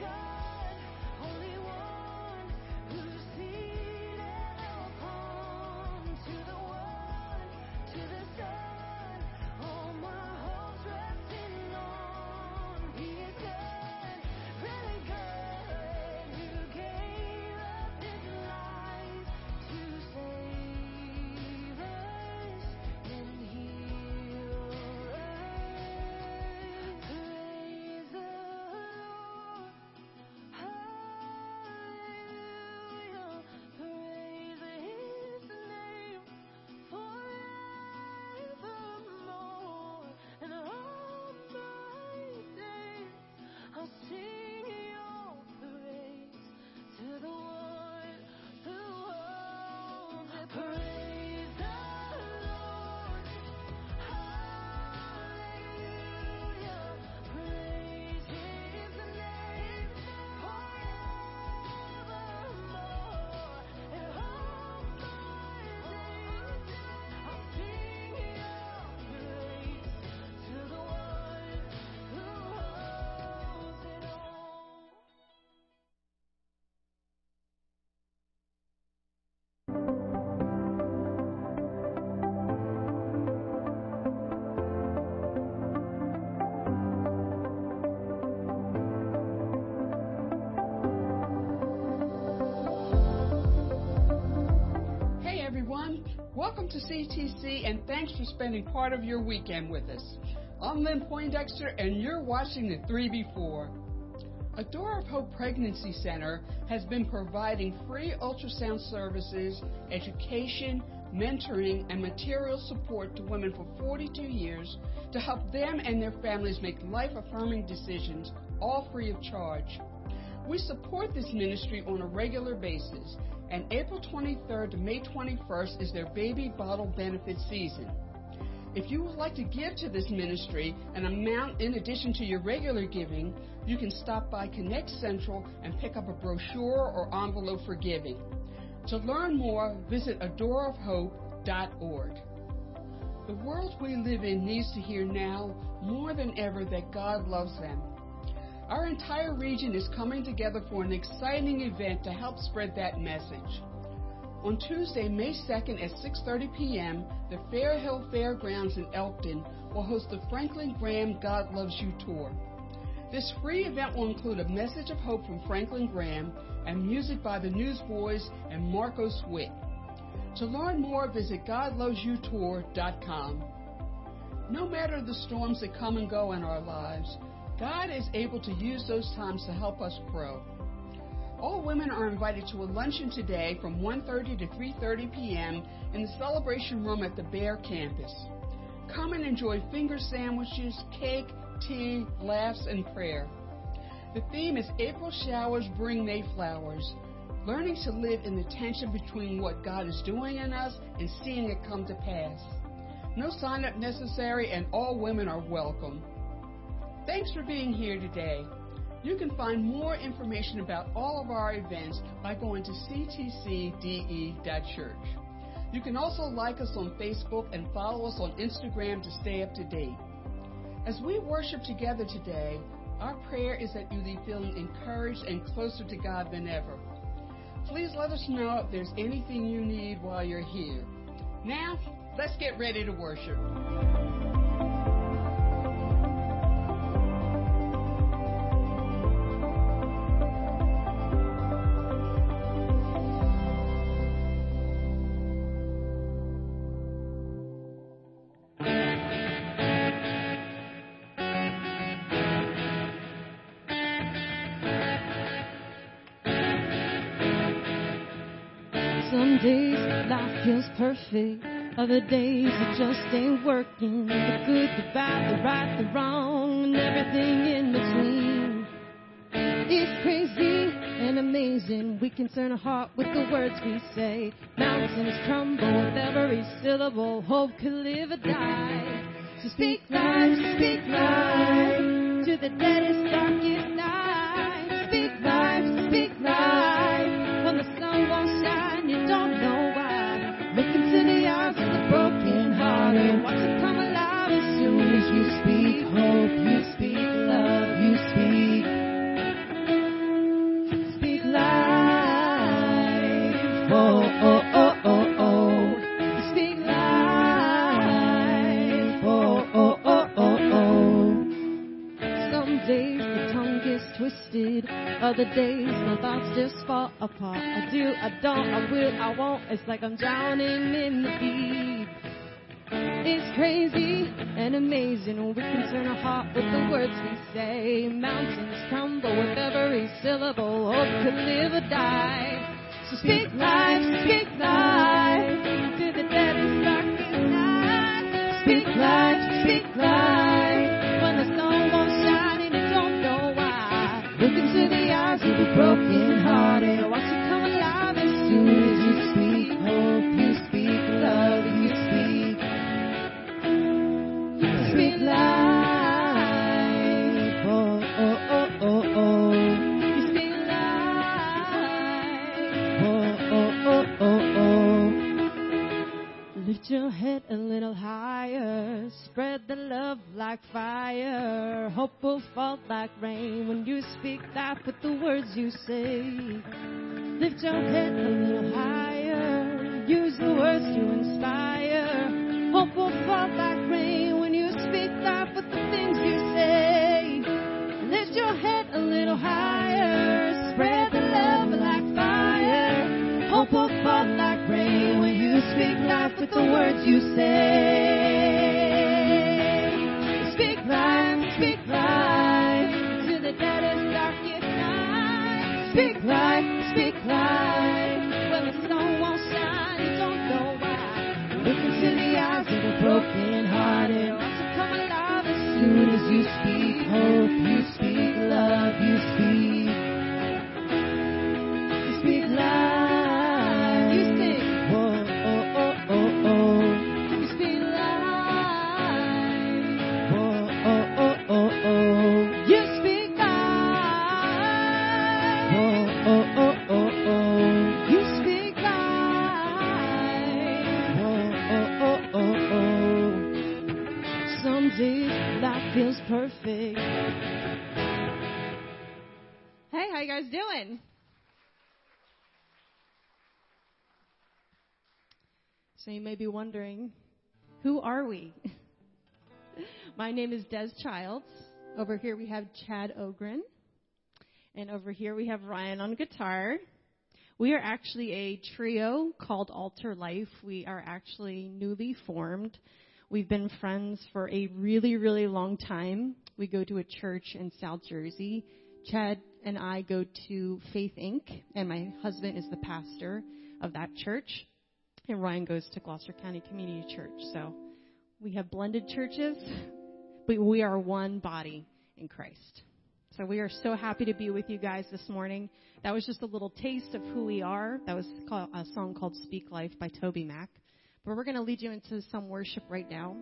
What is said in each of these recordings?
go. Welcome to CTC and thanks for spending part of your weekend with us. I'm Lynn Poindexter and you're watching the 3 Before. A Door of Hope Pregnancy Center has been providing free ultrasound services, education, mentoring, and material support to women for 42 years to help them and their families make life affirming decisions, all free of charge. We support this ministry on a regular basis and April 23rd to May 21st is their baby bottle benefit season. If you would like to give to this ministry an amount in addition to your regular giving, you can stop by Connect Central and pick up a brochure or envelope for giving. To learn more, visit adoorofhope.org. The world we live in needs to hear now more than ever that God loves them our entire region is coming together for an exciting event to help spread that message. On Tuesday, May 2nd at 6:30 p.m., the Fairhill Fairgrounds in Elkton will host the Franklin Graham God Loves You tour. This free event will include a message of hope from Franklin Graham and music by the Newsboys and Marcos Witt. To learn more, visit GodLovesYouTour.com. No matter the storms that come and go in our lives, God is able to use those times to help us grow. All women are invited to a luncheon today from 1:30 to 3:30 p.m. in the celebration room at the Bear campus. Come and enjoy finger sandwiches, cake, tea, laughs, and prayer. The theme is April showers bring May flowers. Learning to live in the tension between what God is doing in us and seeing it come to pass. No sign up necessary, and all women are welcome. Thanks for being here today. You can find more information about all of our events by going to ctcde.church. You can also like us on Facebook and follow us on Instagram to stay up to date. As we worship together today, our prayer is that you leave feeling encouraged and closer to God than ever. Please let us know if there's anything you need while you're here. Now, let's get ready to worship. Perfect. Other days it just ain't working. The good, the bad, the right, the wrong, and everything in between. It's crazy and amazing. We can turn a heart with the words we say. Mountains crumble with every syllable. Hope can live or die. So speak life, speak life to the deadest, darkest night. Other days my thoughts just fall apart. I do, I don't, I will, I won't. It's like I'm drowning in the deep. It's crazy and amazing we can turn our heart with the words we say. Mountains crumble with every syllable. Hope to live or die. So speak life, speak life like fire. Hope will fall like rain when you speak life with the words you say. Lift your head a little higher. Use the words to inspire. Hope will fall like rain when you speak life with the things you say. Lift your head a little higher. Spread the love like fire. Hope will fall like rain when you speak life with the words you say. Speak life, speak life the sun won't shine. You don't know why. Into the eyes of broken hearted. To come alive as soon as you So you may be wondering, who are we? My name is Des Childs. Over here we have Chad Ogren. And over here we have Ryan on guitar. We are actually a trio called Alter Life. We are actually newly formed. We've been friends for a really, really long time. We go to a church in South Jersey. Chad and I go to Faith Inc., and my husband is the pastor of that church. And Ryan goes to Gloucester County Community Church. So we have blended churches, but we are one body in Christ. So we are so happy to be with you guys this morning. That was just a little taste of who we are. That was a song called Speak Life by TobyMac. But we're going to lead you into some worship right now.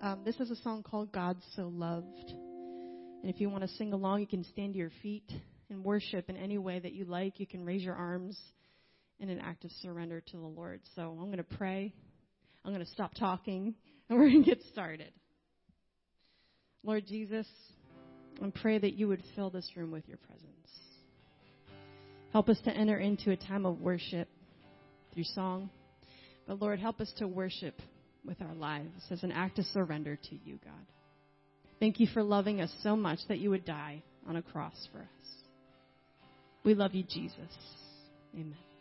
Um, this is a song called God So Loved. And if you want to sing along, you can stand to your feet and worship in any way that you like. You can raise your arms in an act of surrender to the Lord. So I'm going to pray. I'm going to stop talking and we're going to get started. Lord Jesus, I pray that you would fill this room with your presence. Help us to enter into a time of worship through song. But Lord, help us to worship with our lives as an act of surrender to you, God. Thank you for loving us so much that you would die on a cross for us. We love you, Jesus. Amen.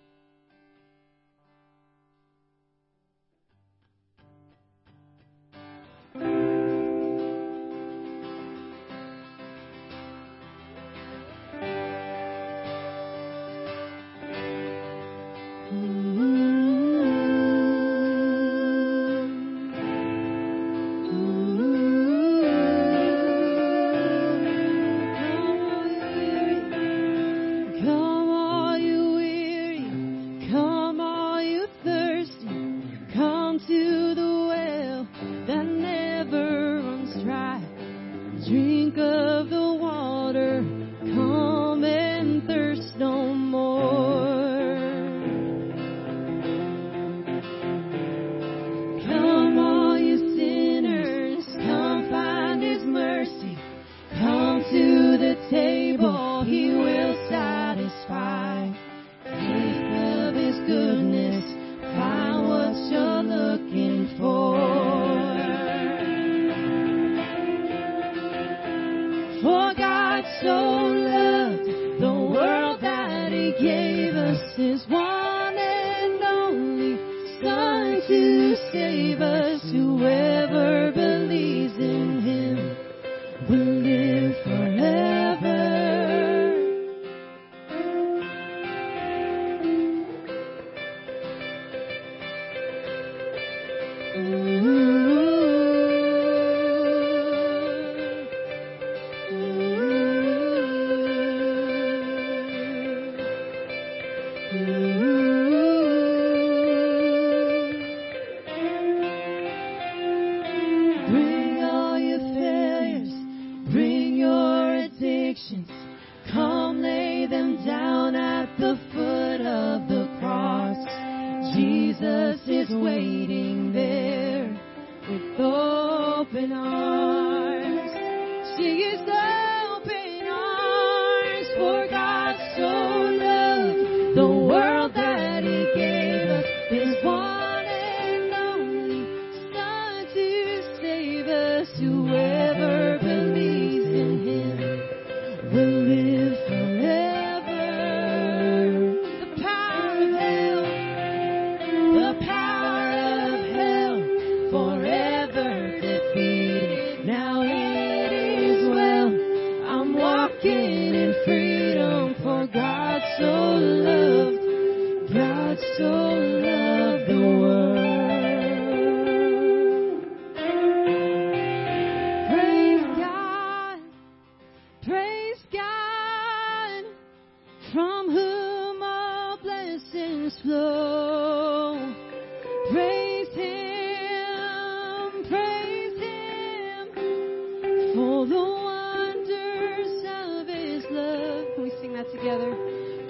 Of the water,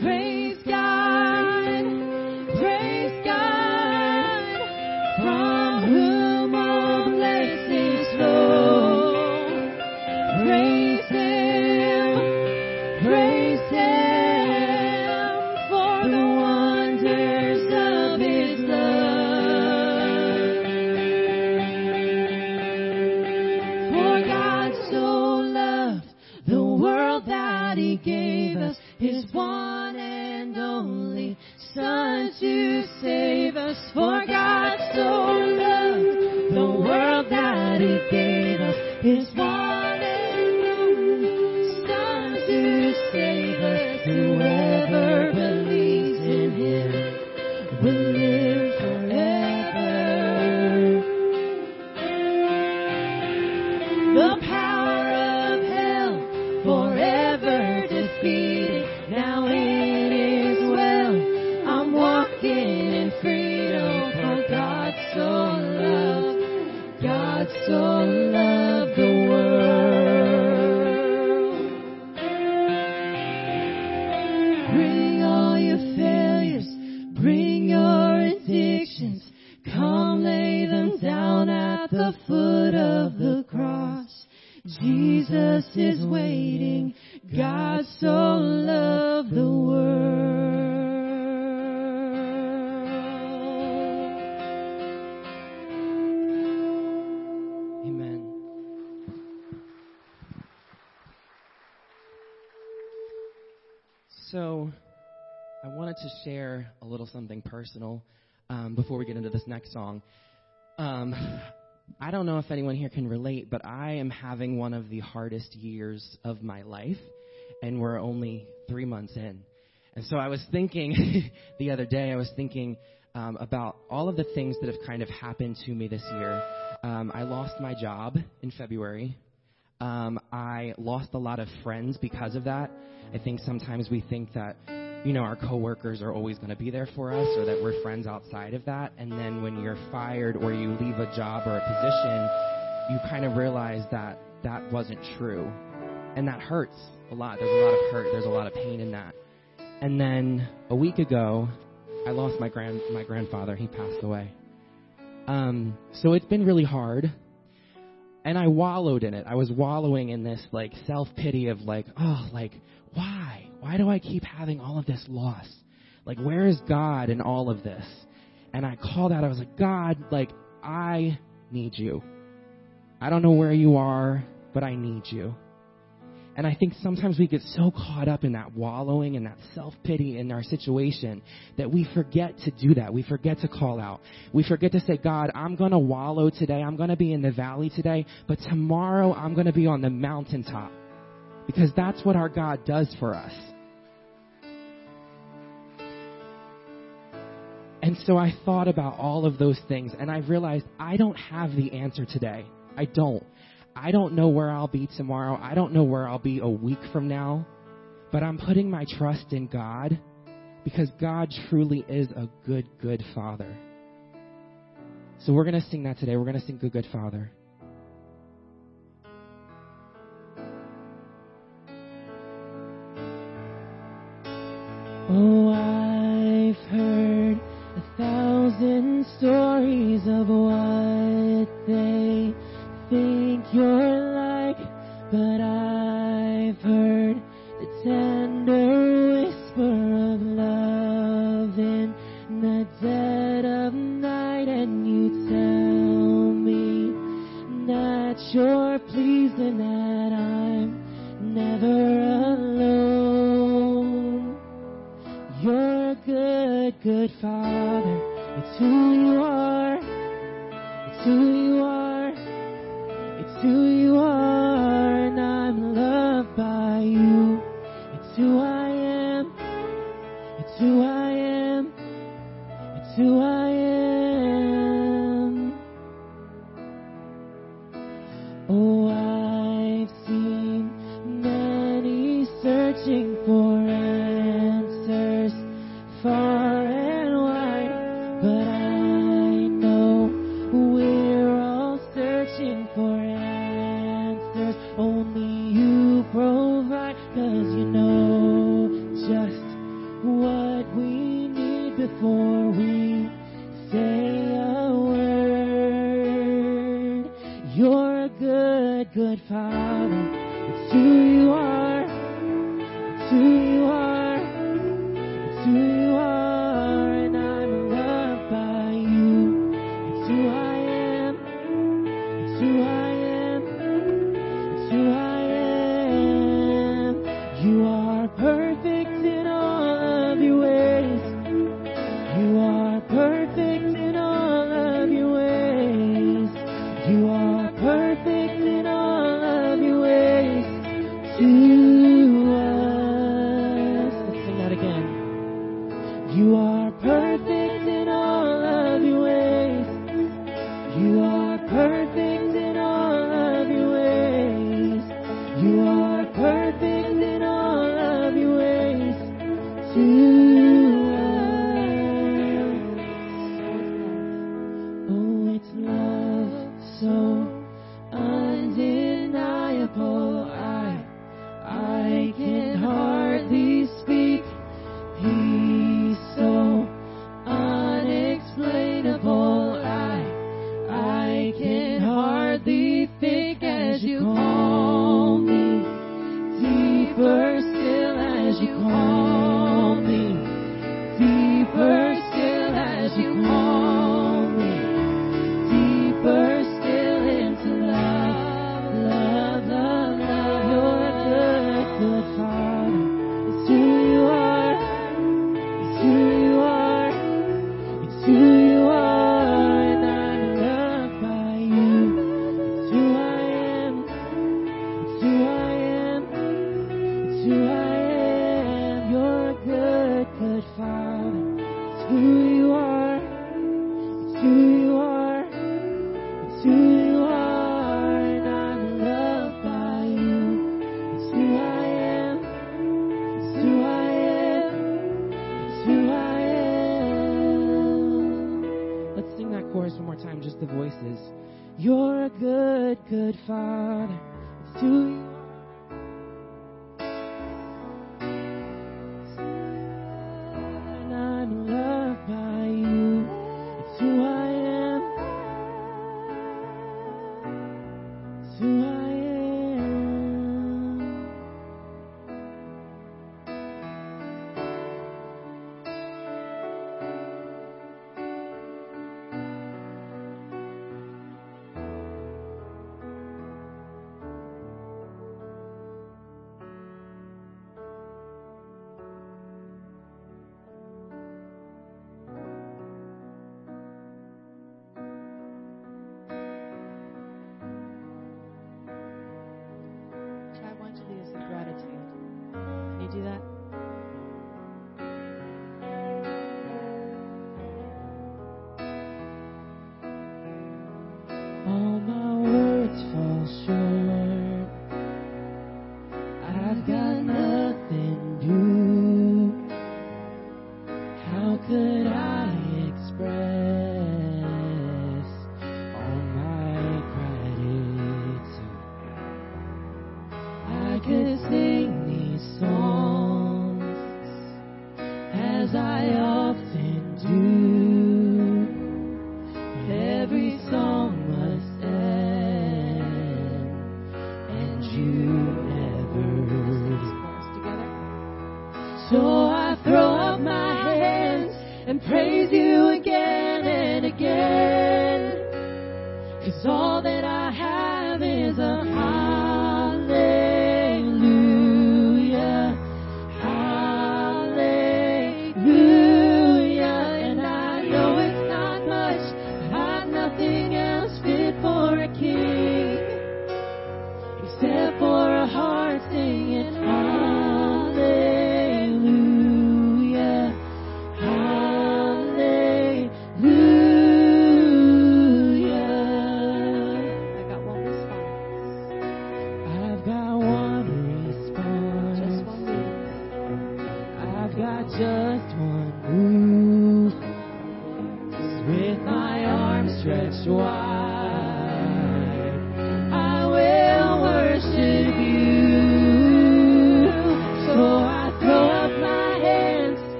Praise personal um, before we get into this next song. Um, I don't know if anyone here can relate, but I am having one of the hardest years of my life, and we're only three months in. And so I was thinking the other day, I was thinking um, about all of the things that have kind of happened to me this year. Um, I lost my job in February. Um, I lost a lot of friends because of that. I think sometimes we think that, you know, our coworkers are always going to be there for us or that we're friends outside of that. And then when you're fired or you leave a job or a position, you kind of realize that that wasn't true. And that hurts a lot. There's a lot of hurt. There's a lot of pain in that. And then a week ago, I lost my grand my grandfather. He passed away. Um, so it's been really hard. And I wallowed in it. I was wallowing in this like self pity of like, oh, like why? Why do I keep having all of this loss? Like, where is God in all of this? And I called out, I was like, God, like, I need you. I don't know where you are, but I need you. And I think sometimes we get so caught up in that wallowing and that self pity in our situation that we forget to do that. We forget to call out. We forget to say, God, I'm going to wallow today. I'm going to be in the valley today, but tomorrow I'm going to be on the mountaintop because that's what our God does for us. And so I thought about all of those things and I realized I don't have the answer today. I don't. I don't know where I'll be tomorrow. I don't know where I'll be a week from now. But I'm putting my trust in God because God truly is a good, good Father. So we're going to sing that today. We're going to sing Good, Good Father. Oh, I've heard a thousand stories of what they your You're a good, good father. It's who you are. It's who you are.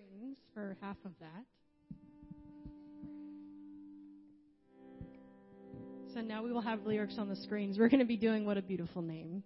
strings for half of that. So now we will have lyrics on the screens. We're going to be doing What a Beautiful Name.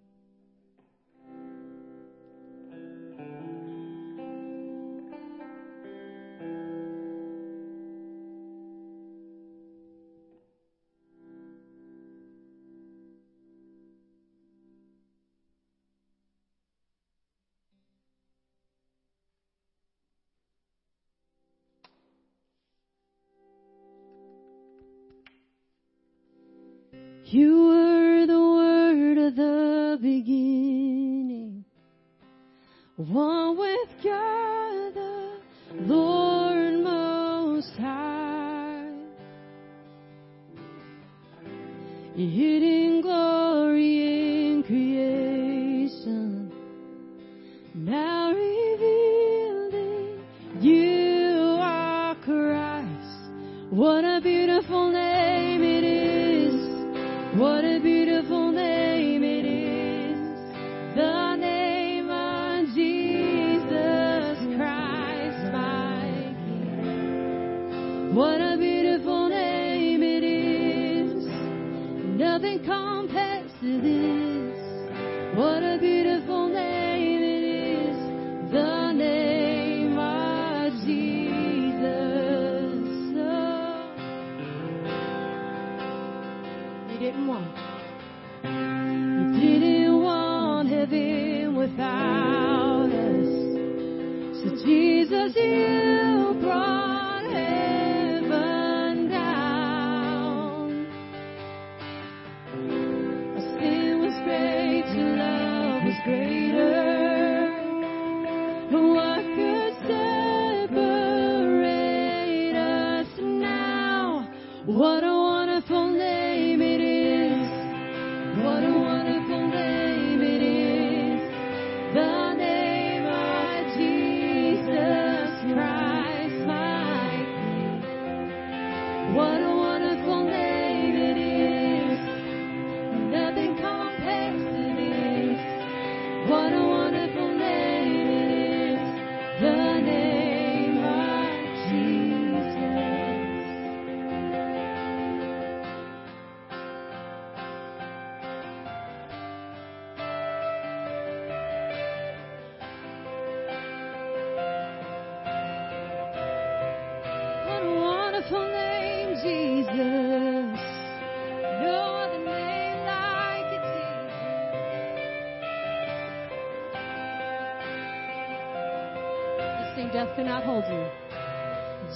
Death could not hold you.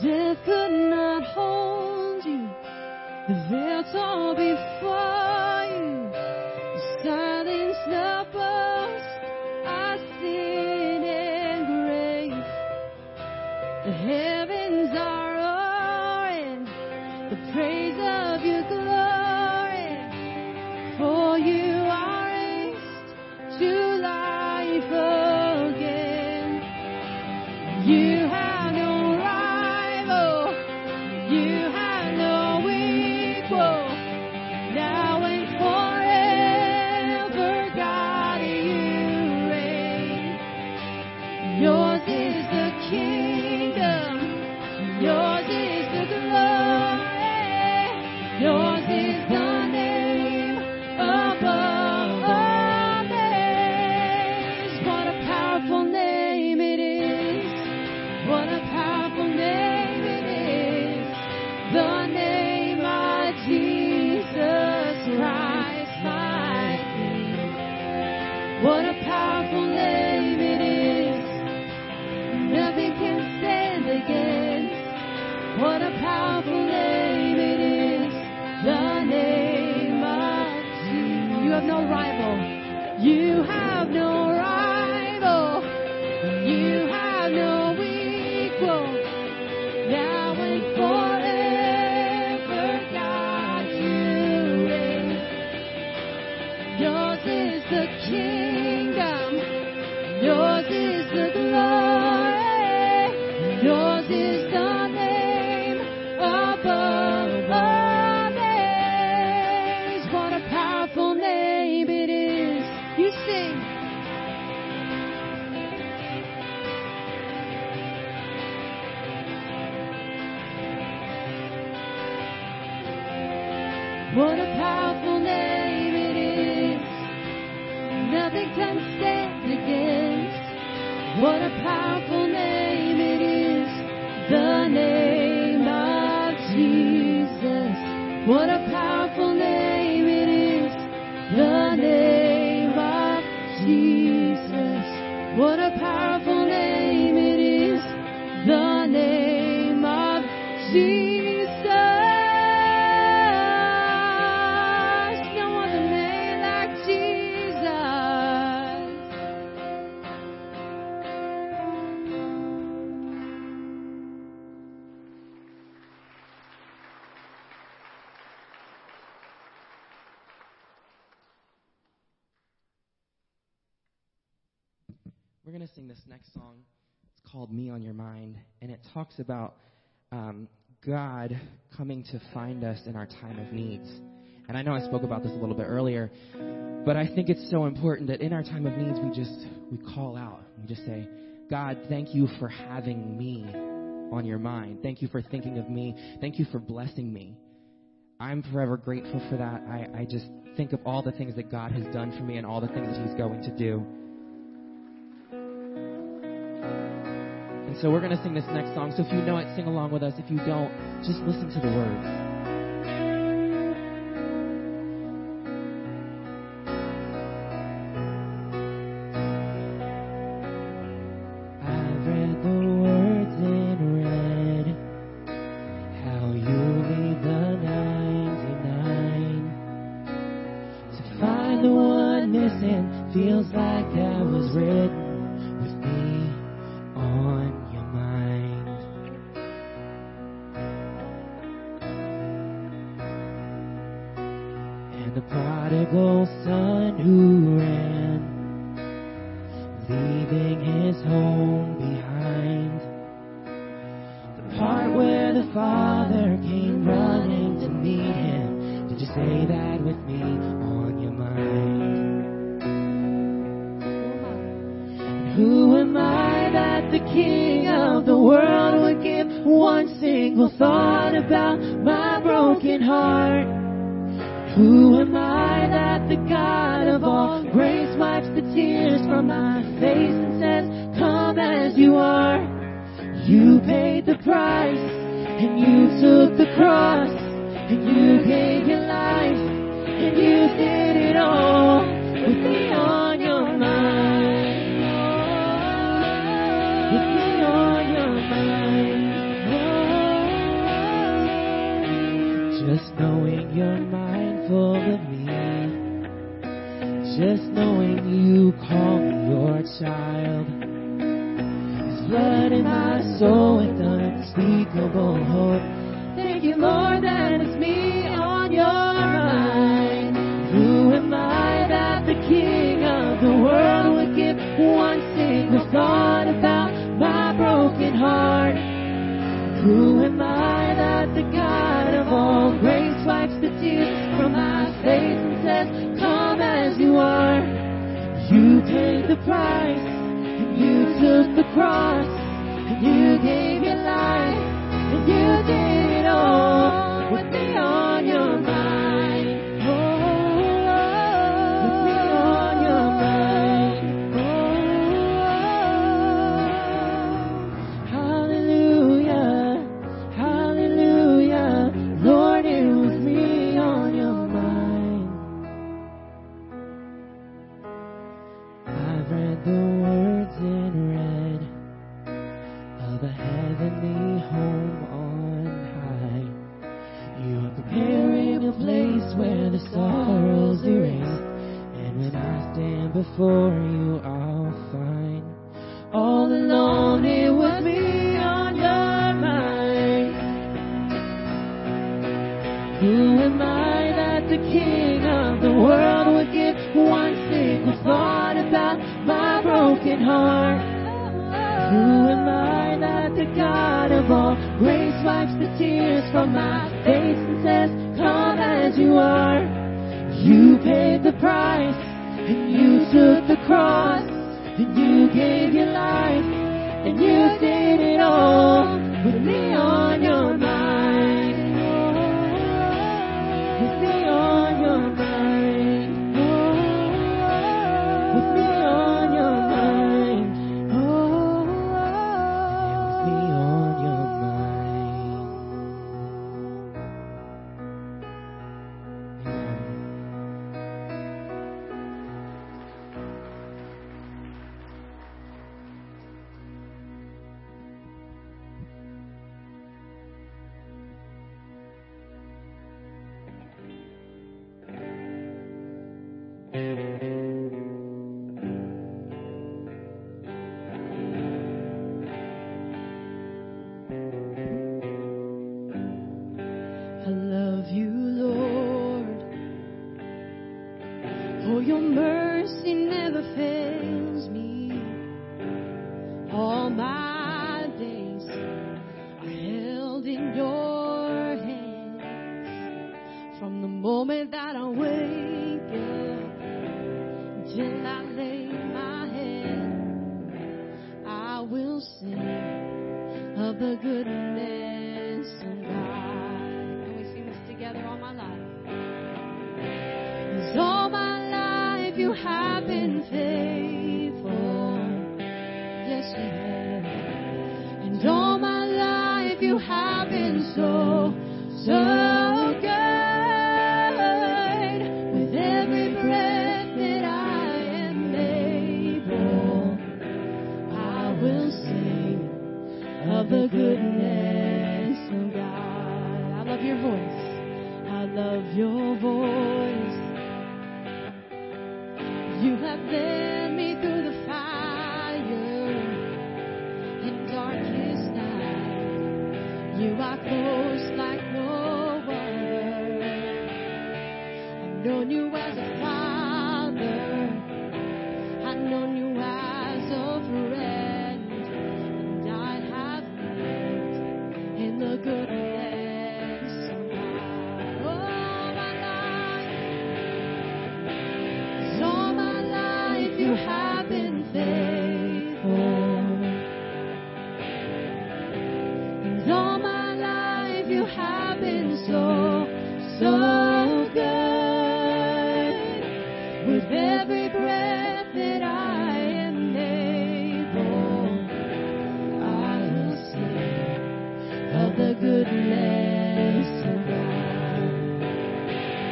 Death could not hold you. The veil tore before. what a power. This next song. It's called Me on Your Mind, and it talks about um, God coming to find us in our time of needs. And I know I spoke about this a little bit earlier, but I think it's so important that in our time of needs, we just we call out. We just say, God, thank you for having me on your mind. Thank you for thinking of me. Thank you for blessing me. I'm forever grateful for that. I, I just think of all the things that God has done for me and all the things that He's going to do. So we're going to sing this next song. So if you know it, sing along with us. If you don't, just listen to the words. You are? You paid the price and you took the cross and you gave your life and you did it all with me on your mind. With me on your mind. Just knowing you're mindful of me. Just knowing you call me your child. Is blood in my soul with unspeakable hope. Thank you, Lord, that it's me on your mind. Who am I that the King of the world would give one single thought about my broken heart? Who am I that the God of all grace wipes the tears from my face and says, Come as you are? You paid the price, took the cross, and you gave your life, and you did it all before you, I'll find all alone it was me on your mind. Who am I that the King of the world would give one single thought about my broken heart? Who am I that the God of all grace wipes the tears from my face and says, Come as you are? You paid the price and you took the cross and you gave your life and you did it all with me on your mind.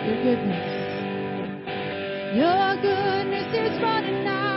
your goodness. Your goodness is running out.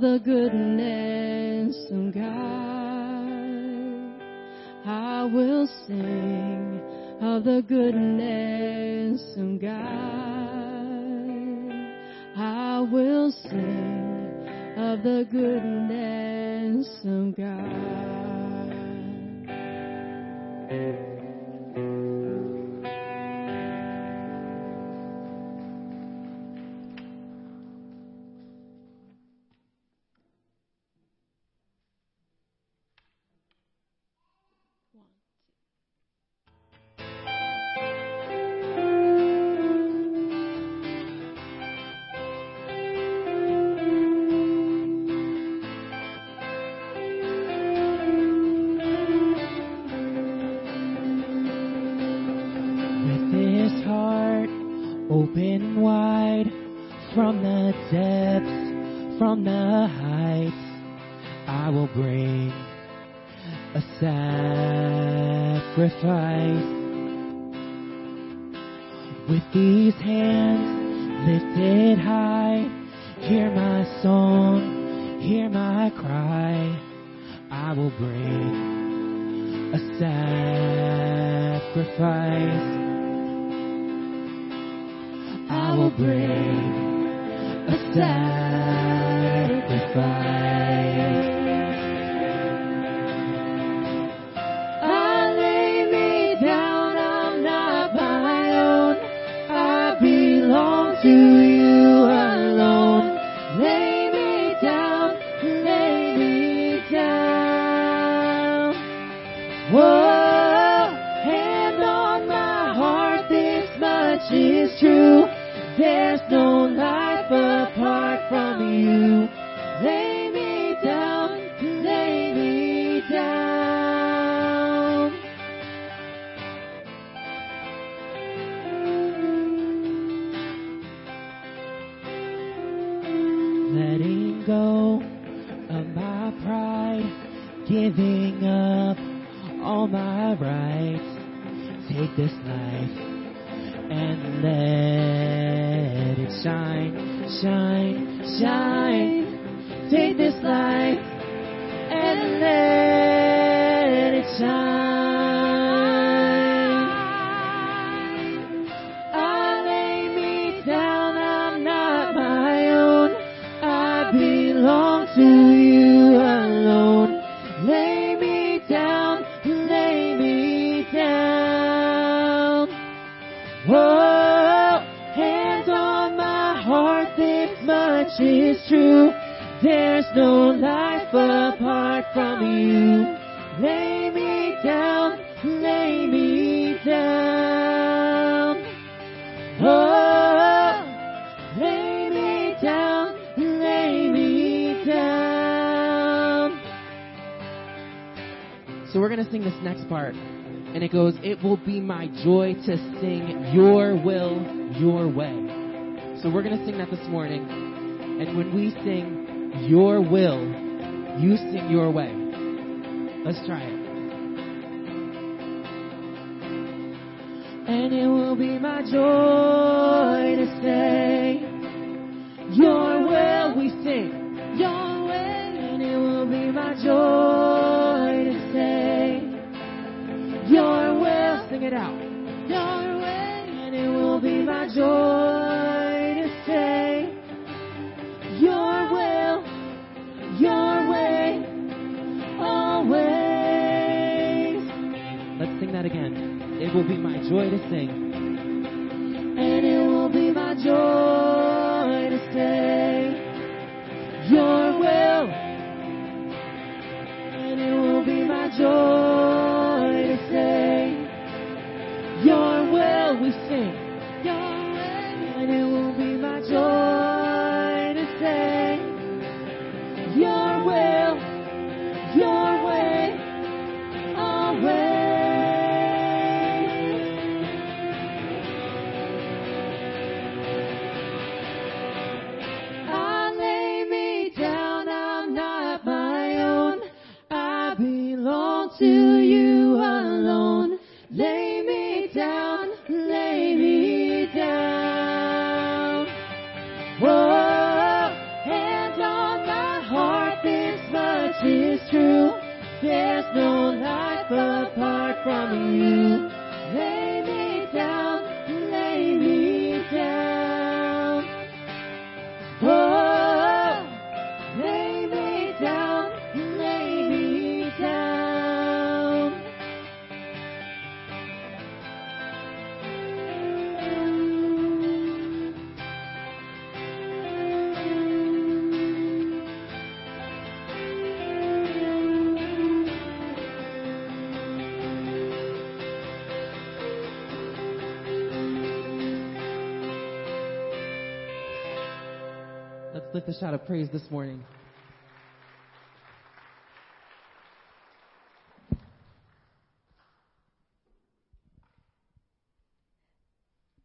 the goodness. a sacrifice. With these hands lifted high, hear my song, hear my cry. I will bring a sacrifice. I will bring a sacrifice. This life and let it shine, shine, shine. Take this life true. There's no life apart from you. Lay me down, lay me down. Oh, lay me down, lay me down. So we're going to sing this next part. And it goes, It will be my joy to sing your will, your way. So we're going to sing that this morning. And when we sing your will, you sing your way. Let's try it. And it will be my joy to say, Your will we sing, Your way. And it will be my joy will be my joy to sing. Shout of praise this morning.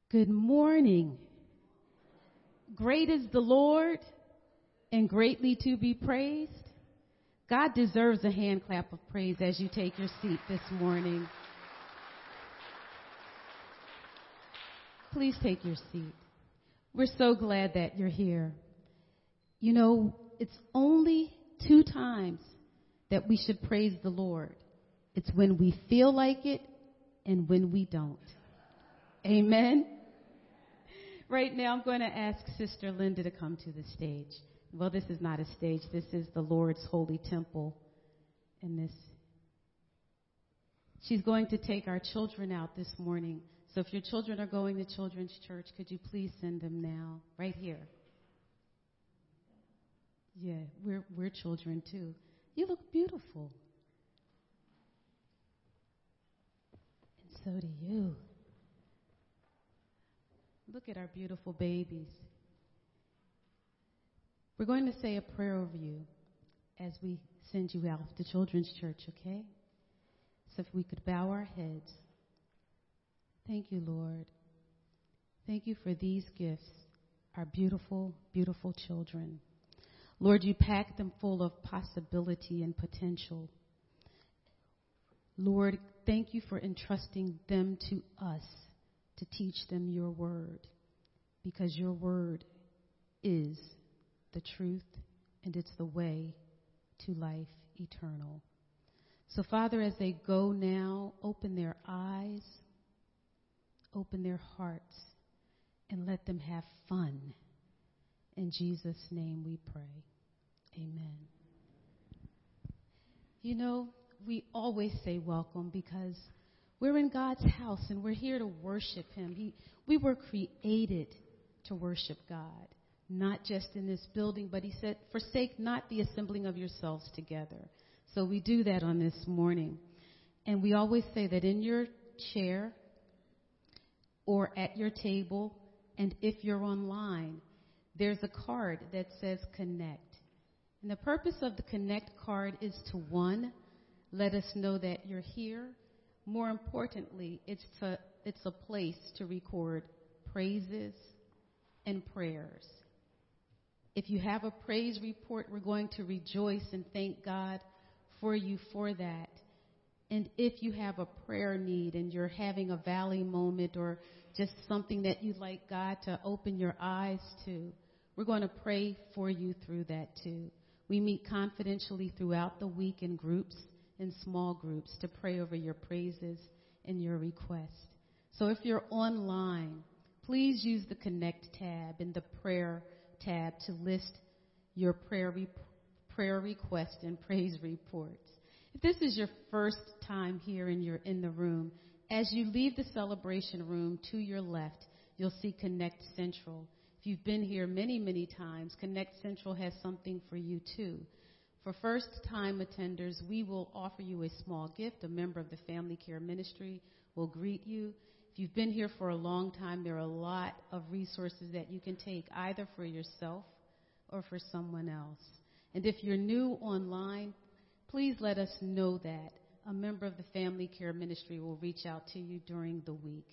Good morning. Great is the Lord and greatly to be praised. God deserves a hand clap of praise as you take your seat this morning. Please take your seat. We're so glad that you're here. You know, it's only two times that we should praise the Lord. It's when we feel like it and when we don't. Amen. Right now, I'm going to ask Sister Linda to come to the stage. Well, this is not a stage. This is the Lord's holy temple. And this, she's going to take our children out this morning. So if your children are going to children's church, could you please send them now, right here? Yeah, we're we're children too. You look beautiful. And so do you. Look at our beautiful babies. We're going to say a prayer over you as we send you out to Children's Church, okay? So if we could bow our heads. Thank you, Lord. Thank you for these gifts, our beautiful, beautiful children. Lord, you pack them full of possibility and potential. Lord, thank you for entrusting them to us to teach them your word because your word is the truth and it's the way to life eternal. So, Father, as they go now, open their eyes, open their hearts, and let them have fun. In Jesus' name we pray. Amen. You know, we always say welcome because we're in God's house and we're here to worship Him. He, we were created to worship God, not just in this building, but He said, forsake not the assembling of yourselves together. So we do that on this morning. And we always say that in your chair or at your table, and if you're online, there's a card that says connect. And the purpose of the connect card is to one, let us know that you're here. More importantly, it's to it's a place to record praises and prayers. If you have a praise report, we're going to rejoice and thank God for you for that. And if you have a prayer need and you're having a valley moment or just something that you'd like God to open your eyes to, we're going to pray for you through that too. We meet confidentially throughout the week in groups, in small groups, to pray over your praises and your requests. So if you're online, please use the Connect tab in the prayer tab to list your prayer, re- prayer request and praise reports. If this is your first time here and you're in the room, as you leave the celebration room to your left, you'll see Connect Central. If you've been here many, many times, Connect Central has something for you too. For first time attenders, we will offer you a small gift. A member of the Family Care Ministry will greet you. If you've been here for a long time, there are a lot of resources that you can take either for yourself or for someone else. And if you're new online, please let us know that. A member of the Family Care Ministry will reach out to you during the week.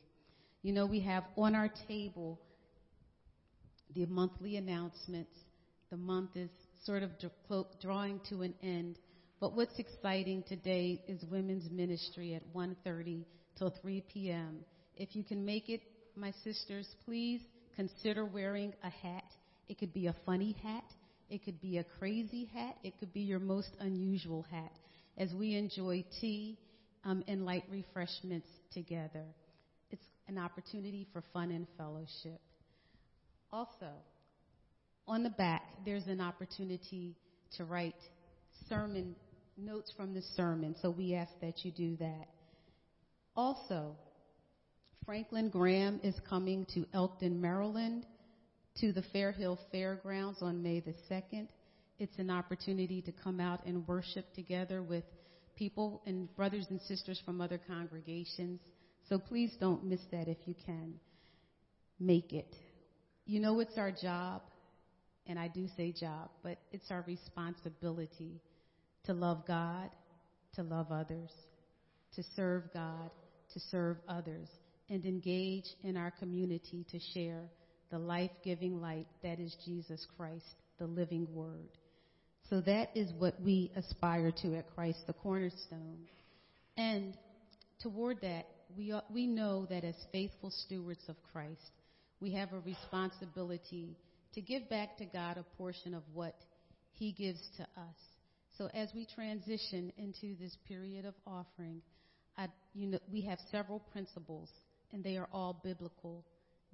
You know, we have on our table the monthly announcements. The month is sort of drawing to an end. But what's exciting today is women's ministry at 1:30 till 3 p.m. If you can make it, my sisters, please consider wearing a hat. It could be a funny hat, it could be a crazy hat, it could be your most unusual hat as we enjoy tea um, and light refreshments together. It's an opportunity for fun and fellowship. Also, on the back, there's an opportunity to write sermon notes from the sermon, so we ask that you do that. Also, Franklin Graham is coming to Elkton, Maryland, to the Fairhill Fairgrounds on May the 2nd. It's an opportunity to come out and worship together with people and brothers and sisters from other congregations. So please don't miss that if you can. Make it. You know, it's our job, and I do say job, but it's our responsibility to love God, to love others, to serve God, to serve others, and engage in our community to share the life giving light that is Jesus Christ, the living Word. So that is what we aspire to at Christ, the cornerstone. And toward that, we, we know that as faithful stewards of Christ, we have a responsibility to give back to God a portion of what He gives to us. So as we transition into this period of offering, I, you know, we have several principles, and they are all biblical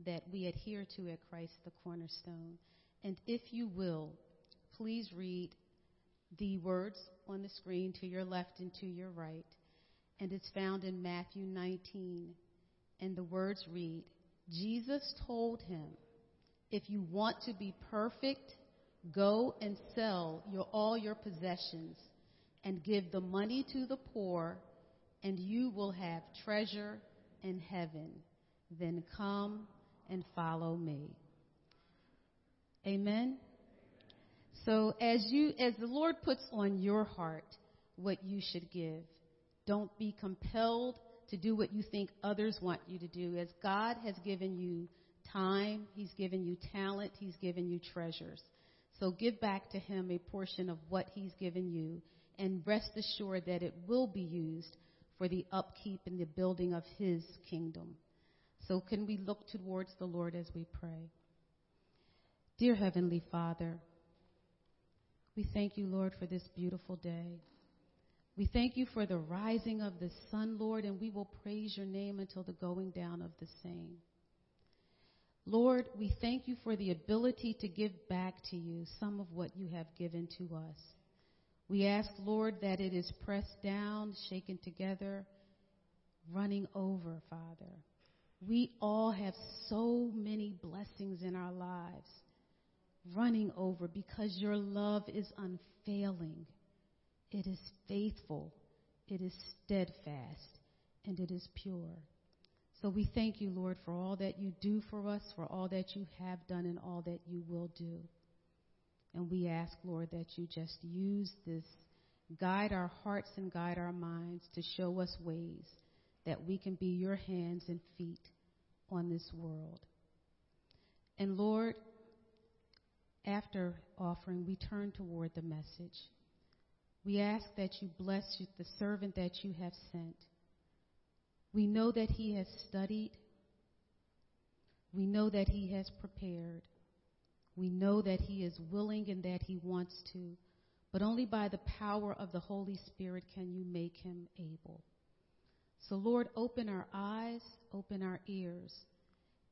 that we adhere to at Christ the cornerstone. And if you will, please read the words on the screen to your left and to your right. And it's found in Matthew 19. And the words read, Jesus told him, If you want to be perfect, go and sell your, all your possessions and give the money to the poor, and you will have treasure in heaven. Then come and follow me. Amen. So as you as the Lord puts on your heart what you should give, don't be compelled to do what you think others want you to do. As God has given you time, He's given you talent, He's given you treasures. So give back to Him a portion of what He's given you and rest assured that it will be used for the upkeep and the building of His kingdom. So can we look towards the Lord as we pray? Dear Heavenly Father, we thank you, Lord, for this beautiful day. We thank you for the rising of the sun, Lord, and we will praise your name until the going down of the same. Lord, we thank you for the ability to give back to you some of what you have given to us. We ask, Lord, that it is pressed down, shaken together, running over, Father. We all have so many blessings in our lives running over because your love is unfailing. It is faithful. It is steadfast. And it is pure. So we thank you, Lord, for all that you do for us, for all that you have done, and all that you will do. And we ask, Lord, that you just use this, guide our hearts and guide our minds to show us ways that we can be your hands and feet on this world. And Lord, after offering, we turn toward the message. We ask that you bless the servant that you have sent. We know that he has studied. We know that he has prepared. We know that he is willing and that he wants to, but only by the power of the Holy Spirit can you make him able. So, Lord, open our eyes, open our ears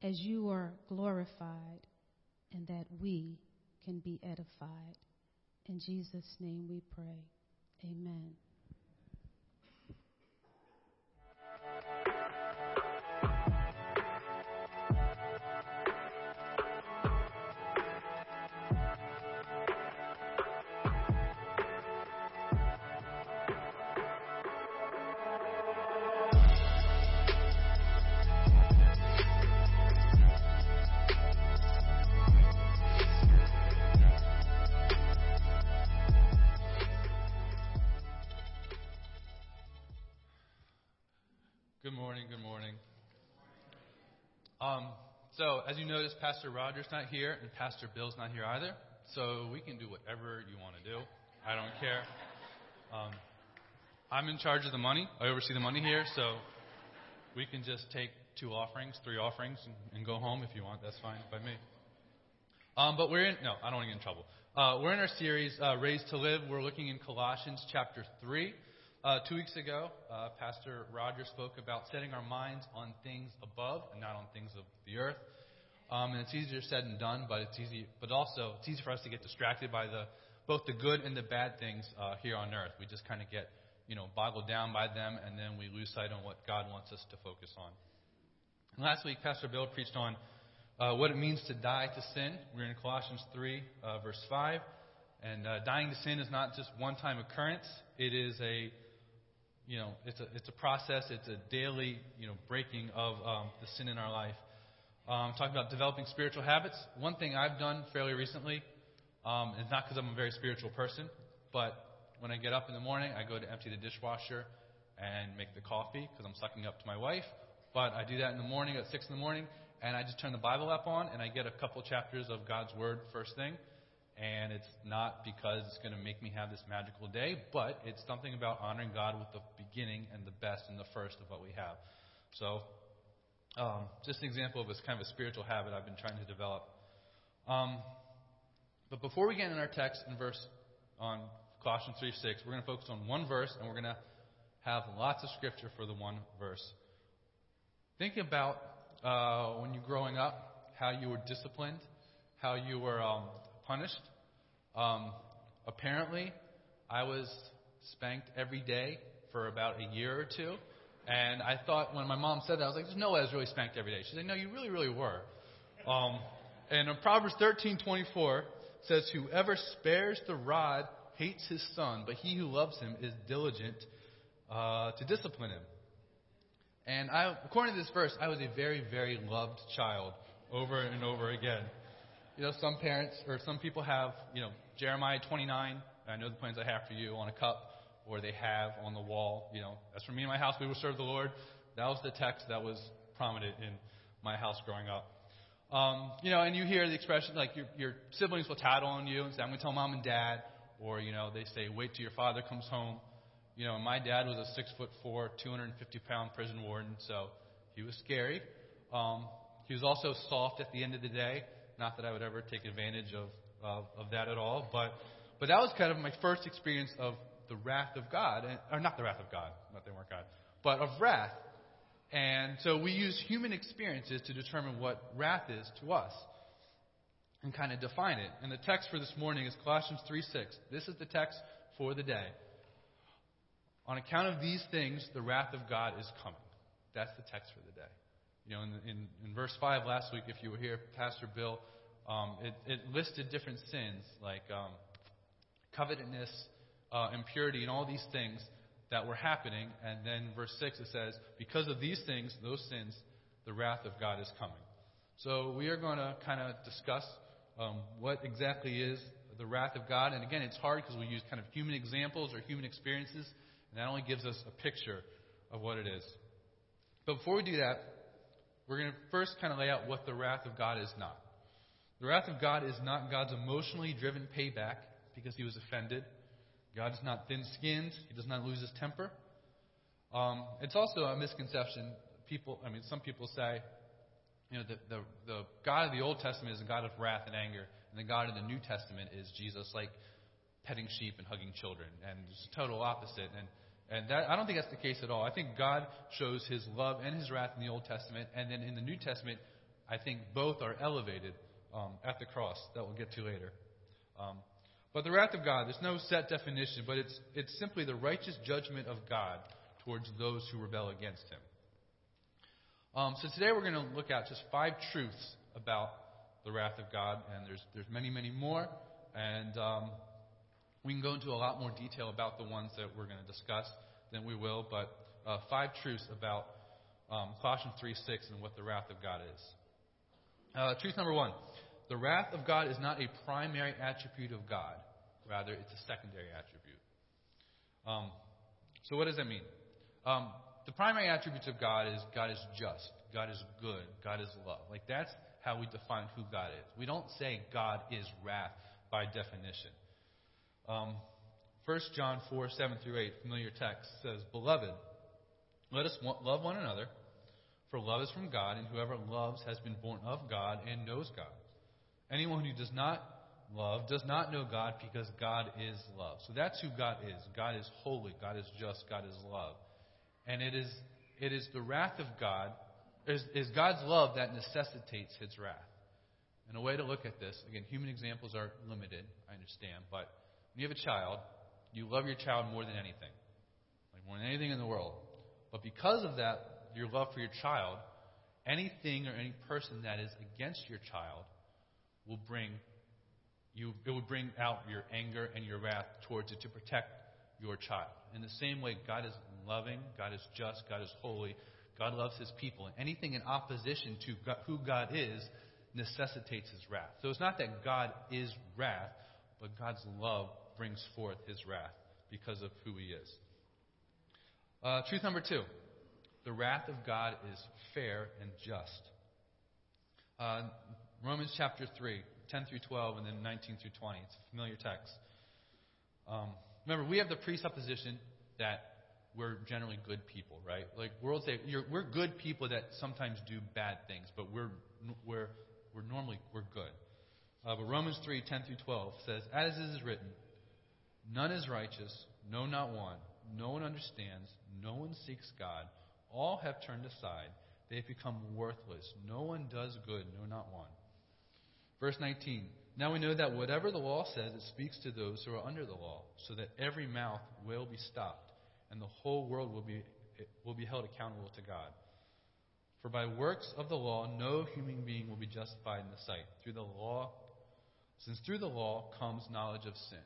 as you are glorified, and that we can be edified. In Jesus' name we pray. Amen. So, as you notice, Pastor Roger's not here and Pastor Bill's not here either. So, we can do whatever you want to do. I don't care. Um, I'm in charge of the money. I oversee the money here. So, we can just take two offerings, three offerings, and, and go home if you want. That's fine by me. Um, but we're in, no, I don't want to get in trouble. Uh, we're in our series, uh, Raised to Live. We're looking in Colossians chapter 3. Uh, two weeks ago, uh, Pastor Roger spoke about setting our minds on things above and not on things of the earth. Um, and it's easier said than done, but it's easy. But also, it's easy for us to get distracted by the both the good and the bad things uh, here on earth. We just kind of get, you know, boggled down by them, and then we lose sight on what God wants us to focus on. And last week, Pastor Bill preached on uh, what it means to die to sin. We're in Colossians 3, uh, verse 5. And uh, dying to sin is not just one-time occurrence; it is a you know, it's a, it's a process, it's a daily, you know, breaking of um, the sin in our life. Um, talking about developing spiritual habits. One thing I've done fairly recently, um, is not because I'm a very spiritual person, but when I get up in the morning, I go to empty the dishwasher and make the coffee because I'm sucking up to my wife. But I do that in the morning at 6 in the morning, and I just turn the Bible app on, and I get a couple chapters of God's Word first thing and it's not because it's going to make me have this magical day, but it's something about honoring God with the beginning and the best and the first of what we have. So, um, just an example of this kind of a spiritual habit I've been trying to develop. Um, but before we get in our text in verse on Colossians 3 6, we're going to focus on one verse and we're going to have lots of scripture for the one verse. Think about uh, when you're growing up, how you were disciplined, how you were um, punished. Um, apparently, I was spanked every day for about a year or two. And I thought when my mom said that, I was like, there's no way I was really spanked every day. She said, no, you really, really were. Um, and in Proverbs 13:24 says, "Whoever spares the rod hates his son, but he who loves him is diligent uh, to discipline him." And I, according to this verse, I was a very, very loved child over and over again. You know, some parents or some people have, you know, Jeremiah 29, I know the plans I have for you on a cup, or they have on the wall, you know, as for me and my house, we will serve the Lord. That was the text that was prominent in my house growing up. Um, you know, and you hear the expression like your, your siblings will tattle on you and say, I'm going to tell mom and dad. Or, you know, they say, wait till your father comes home. You know, my dad was a six foot four, 250 pound prison warden, so he was scary. Um, he was also soft at the end of the day. Not that I would ever take advantage of, of, of that at all, but, but that was kind of my first experience of the wrath of God, and, or not the wrath of God, not they weren't God, but of wrath. And so we use human experiences to determine what wrath is to us and kind of define it. And the text for this morning is Colossians 3 6. This is the text for the day. On account of these things, the wrath of God is coming. That's the text for the day. You know, in, in, in verse 5 last week, if you were here, Pastor Bill, um, it, it, listed different sins like um, covetousness, uh, impurity, and all these things that were happening. And then verse 6 it says, Because of these things, those sins, the wrath of God is coming. So we are going to kind of discuss um, what exactly is the wrath of God. And again, it's hard because we use kind of human examples or human experiences, and that only gives us a picture of what it is. But before we do that, we're going to first kind of lay out what the wrath of God is not. The wrath of God is not God's emotionally driven payback because he was offended. God is not thin skinned. He does not lose his temper. Um, it's also a misconception. People, I mean, some people say, you know, the, the, the God of the Old Testament is a God of wrath and anger, and the God of the New Testament is Jesus, like petting sheep and hugging children, and it's a total opposite. And and that, I don't think that's the case at all. I think God shows His love and His wrath in the Old Testament, and then in the New Testament, I think both are elevated um, at the cross. That we'll get to later. Um, but the wrath of God, there's no set definition, but it's, it's simply the righteous judgment of God towards those who rebel against Him. Um, so today we're going to look at just five truths about the wrath of God, and there's, there's many, many more. And um, we can go into a lot more detail about the ones that we're going to discuss than we will, but uh, five truths about um, Colossians 3 6 and what the wrath of God is. Uh, truth number one the wrath of God is not a primary attribute of God, rather, it's a secondary attribute. Um, so, what does that mean? Um, the primary attributes of God is God is just, God is good, God is love. Like, that's how we define who God is. We don't say God is wrath by definition. Um, 1 John 4, 7 through 8, familiar text, says, Beloved, let us love one another, for love is from God, and whoever loves has been born of God and knows God. Anyone who does not love does not know God because God is love. So that's who God is. God is holy, God is just, God is love. And it is, it is the wrath of God, is, is God's love that necessitates his wrath. And a way to look at this, again, human examples are limited, I understand, but when you have a child, you love your child more than anything, like more than anything in the world. But because of that, your love for your child, anything or any person that is against your child will bring you, it will bring out your anger and your wrath towards it to protect your child. In the same way, God is loving, God is just, God is holy, God loves his people. And anything in opposition to God, who God is necessitates his wrath. So it's not that God is wrath, but God's love brings forth his wrath because of who he is. Uh, truth number two the wrath of God is fair and just. Uh, Romans chapter 3, 10 through 12, and then 19 through 20. It's a familiar text. Um, remember, we have the presupposition that we're generally good people, right? Like world say, we're good people that sometimes do bad things, but we're we're we're normally we're good. Uh, but Romans 3, 10 through 12 says, As it is written, none is righteous, no, not one. No one understands, no one seeks God. All have turned aside. They have become worthless. No one does good, no, not one. Verse 19 Now we know that whatever the law says, it speaks to those who are under the law, so that every mouth will be stopped, and the whole world will be, will be held accountable to God. For by works of the law, no human being will be justified in the sight. Through the law, since through the law comes knowledge of sin.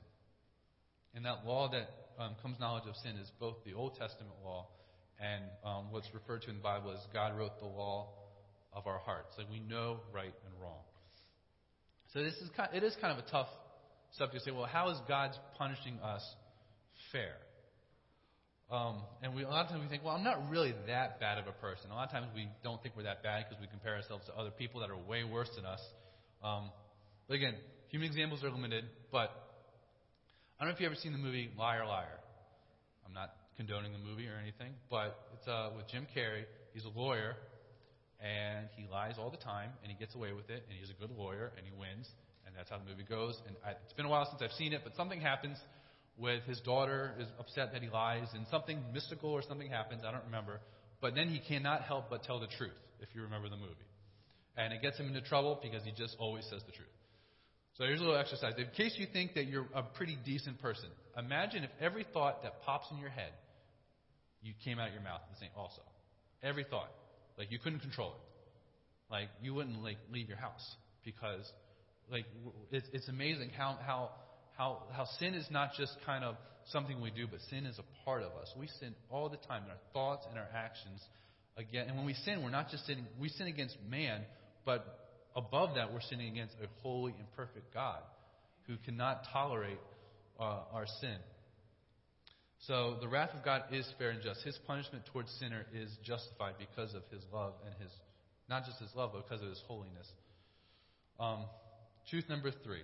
And that law that um, comes knowledge of sin is both the Old Testament law and um, what's referred to in the Bible as God wrote the law of our hearts. Like we know right and wrong. So this is kind, it is kind of a tough subject to say, well, how is God punishing us fair? Um, and we, a lot of times we think, well, I'm not really that bad of a person. A lot of times we don't think we're that bad because we compare ourselves to other people that are way worse than us. Um, but again, human examples are limited. But I don't know if you've ever seen the movie Liar Liar. I'm not condoning the movie or anything, but it's uh, with Jim Carrey. He's a lawyer, and he lies all the time, and he gets away with it, and he's a good lawyer, and he wins, and that's how the movie goes. And I, it's been a while since I've seen it, but something happens with his daughter is upset that he lies, and something mystical or something happens. I don't remember. But then he cannot help but tell the truth, if you remember the movie. And it gets him into trouble because he just always says the truth. So here's a little exercise. In case you think that you're a pretty decent person, imagine if every thought that pops in your head, you came out of your mouth the same also. Every thought. Like you couldn't control it. Like you wouldn't like leave your house because like it's, it's amazing how, how how, how sin is not just kind of something we do, but sin is a part of us. We sin all the time in our thoughts and our actions. Again, and when we sin, we're not just sinning, we sin against man, but above that, we're sinning against a holy and perfect God who cannot tolerate uh, our sin. So the wrath of God is fair and just. His punishment towards sinner is justified because of his love and his, not just his love, but because of his holiness. Um, truth number three.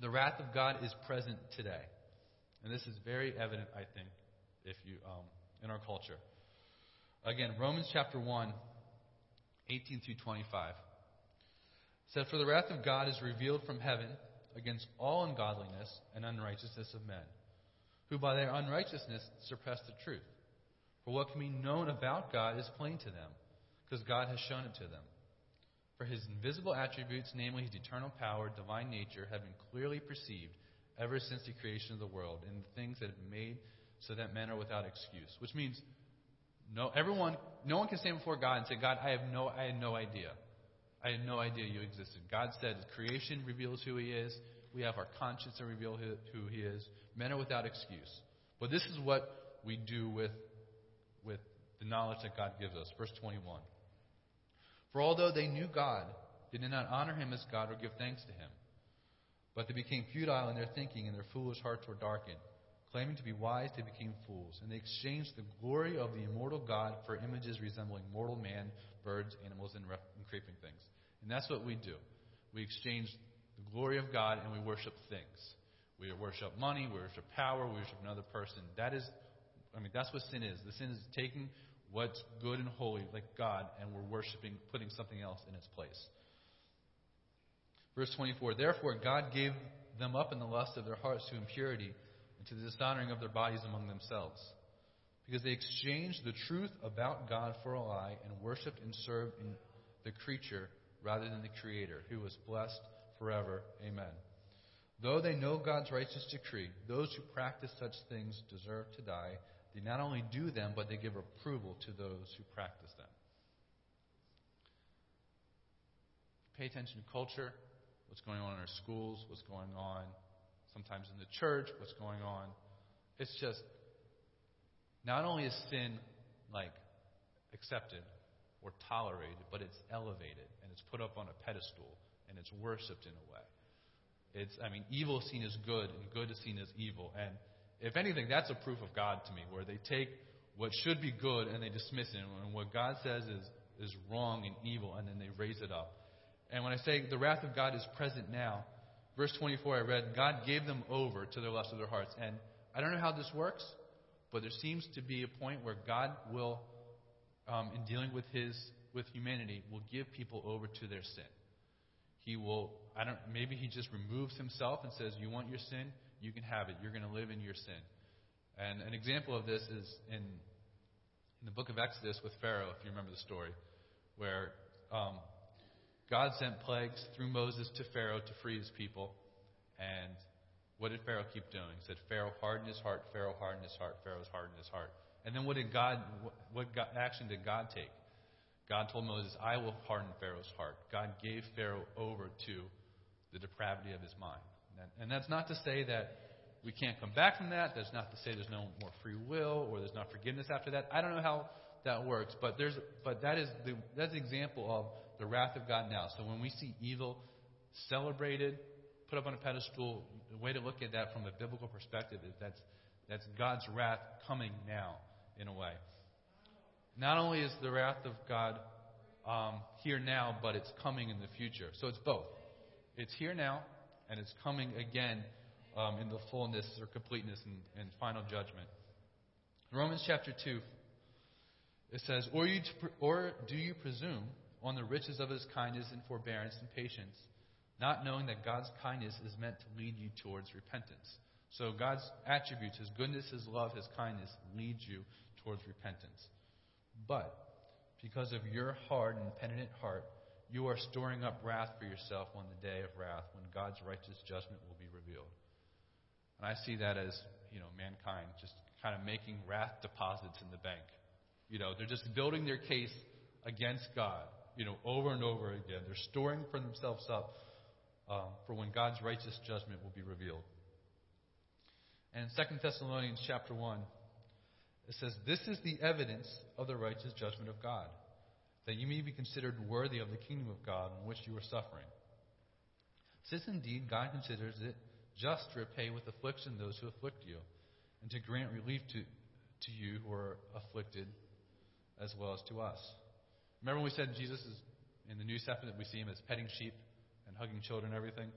The wrath of God is present today. And this is very evident, I think, if you um, in our culture. Again, Romans chapter 1, 18 through 25 said, For the wrath of God is revealed from heaven against all ungodliness and unrighteousness of men, who by their unrighteousness suppress the truth. For what can be known about God is plain to them, because God has shown it to them. For his invisible attributes, namely his eternal power, divine nature, have been clearly perceived ever since the creation of the world in the things that have been made so that men are without excuse. Which means no everyone no one can stand before God and say, God, I have no I had no idea. I had no idea you existed. God said creation reveals who he is. We have our conscience that reveal who he is. Men are without excuse. But this is what we do with with the knowledge that God gives us. Verse 21. For although they knew God, they did not honor him as God or give thanks to him. But they became futile in their thinking, and their foolish hearts were darkened. Claiming to be wise, they became fools, and they exchanged the glory of the immortal God for images resembling mortal man, birds, animals, and, and creeping things. And that's what we do. We exchange the glory of God and we worship things. We worship money, we worship power, we worship another person. That is, I mean, that's what sin is. The sin is taking what's good and holy, like God, and we're worshiping, putting something else in its place. Verse 24 Therefore, God gave them up in the lust of their hearts to impurity to the dishonoring of their bodies among themselves. Because they exchanged the truth about God for a lie and worshipped and served in the creature rather than the Creator, who was blessed forever. Amen. Though they know God's righteous decree, those who practice such things deserve to die. They not only do them, but they give approval to those who practice them. Pay attention to culture, what's going on in our schools, what's going on sometimes in the church, what's going on. It's just, not only is sin like accepted or tolerated, but it's elevated and it's put up on a pedestal and it's worshipped in a way. It's, I mean, evil is seen as good and good is seen as evil. And if anything, that's a proof of God to me, where they take what should be good and they dismiss it, and what God says is, is wrong and evil, and then they raise it up. And when I say the wrath of God is present now, verse 24 I read, God gave them over to their lust of their hearts. And I don't know how this works, but there seems to be a point where God will, um, in dealing with his with humanity, will give people over to their sin. He will, I don't, maybe he just removes himself and says, "You want your sin? you can have it. You're going to live in your sin. And an example of this is in, in the book of Exodus with Pharaoh, if you remember the story, where um, God sent plagues through Moses to Pharaoh to free his people. And what did Pharaoh keep doing? He said, Pharaoh hardened his heart, Pharaoh hardened his heart, Pharaoh's hardened his heart. And then what did God, what, what action did God take? God told Moses, I will harden Pharaoh's heart. God gave Pharaoh over to the depravity of his mind. And that's not to say that we can't come back from that. That's not to say there's no more free will or there's not forgiveness after that. I don't know how that works, but there's but that is the that's the example of the wrath of God now. So when we see evil celebrated, put up on a pedestal, the way to look at that from a biblical perspective is that's that's God's wrath coming now in a way. Not only is the wrath of God um, here now, but it's coming in the future. So it's both. It's here now, and it's coming again um, in the fullness or completeness and, and final judgment. Romans chapter 2, it says, or, you or do you presume on the riches of his kindness and forbearance and patience, not knowing that God's kindness is meant to lead you towards repentance? So God's attributes, his goodness, his love, his kindness, lead you towards repentance. But because of your hard and penitent heart, you are storing up wrath for yourself on the day of wrath when God's righteous judgment will be revealed. And I see that as, you know, mankind just kind of making wrath deposits in the bank. You know, they're just building their case against God, you know, over and over again. They're storing for themselves up um, for when God's righteous judgment will be revealed. And in 2 Thessalonians chapter 1, it says, This is the evidence of the righteous judgment of God, that you may be considered worthy of the kingdom of God in which you are suffering. Since indeed God considers it just to repay with affliction those who afflict you, and to grant relief to, to you who are afflicted as well as to us. Remember when we said Jesus is in the New Testament we see him as petting sheep and hugging children and everything?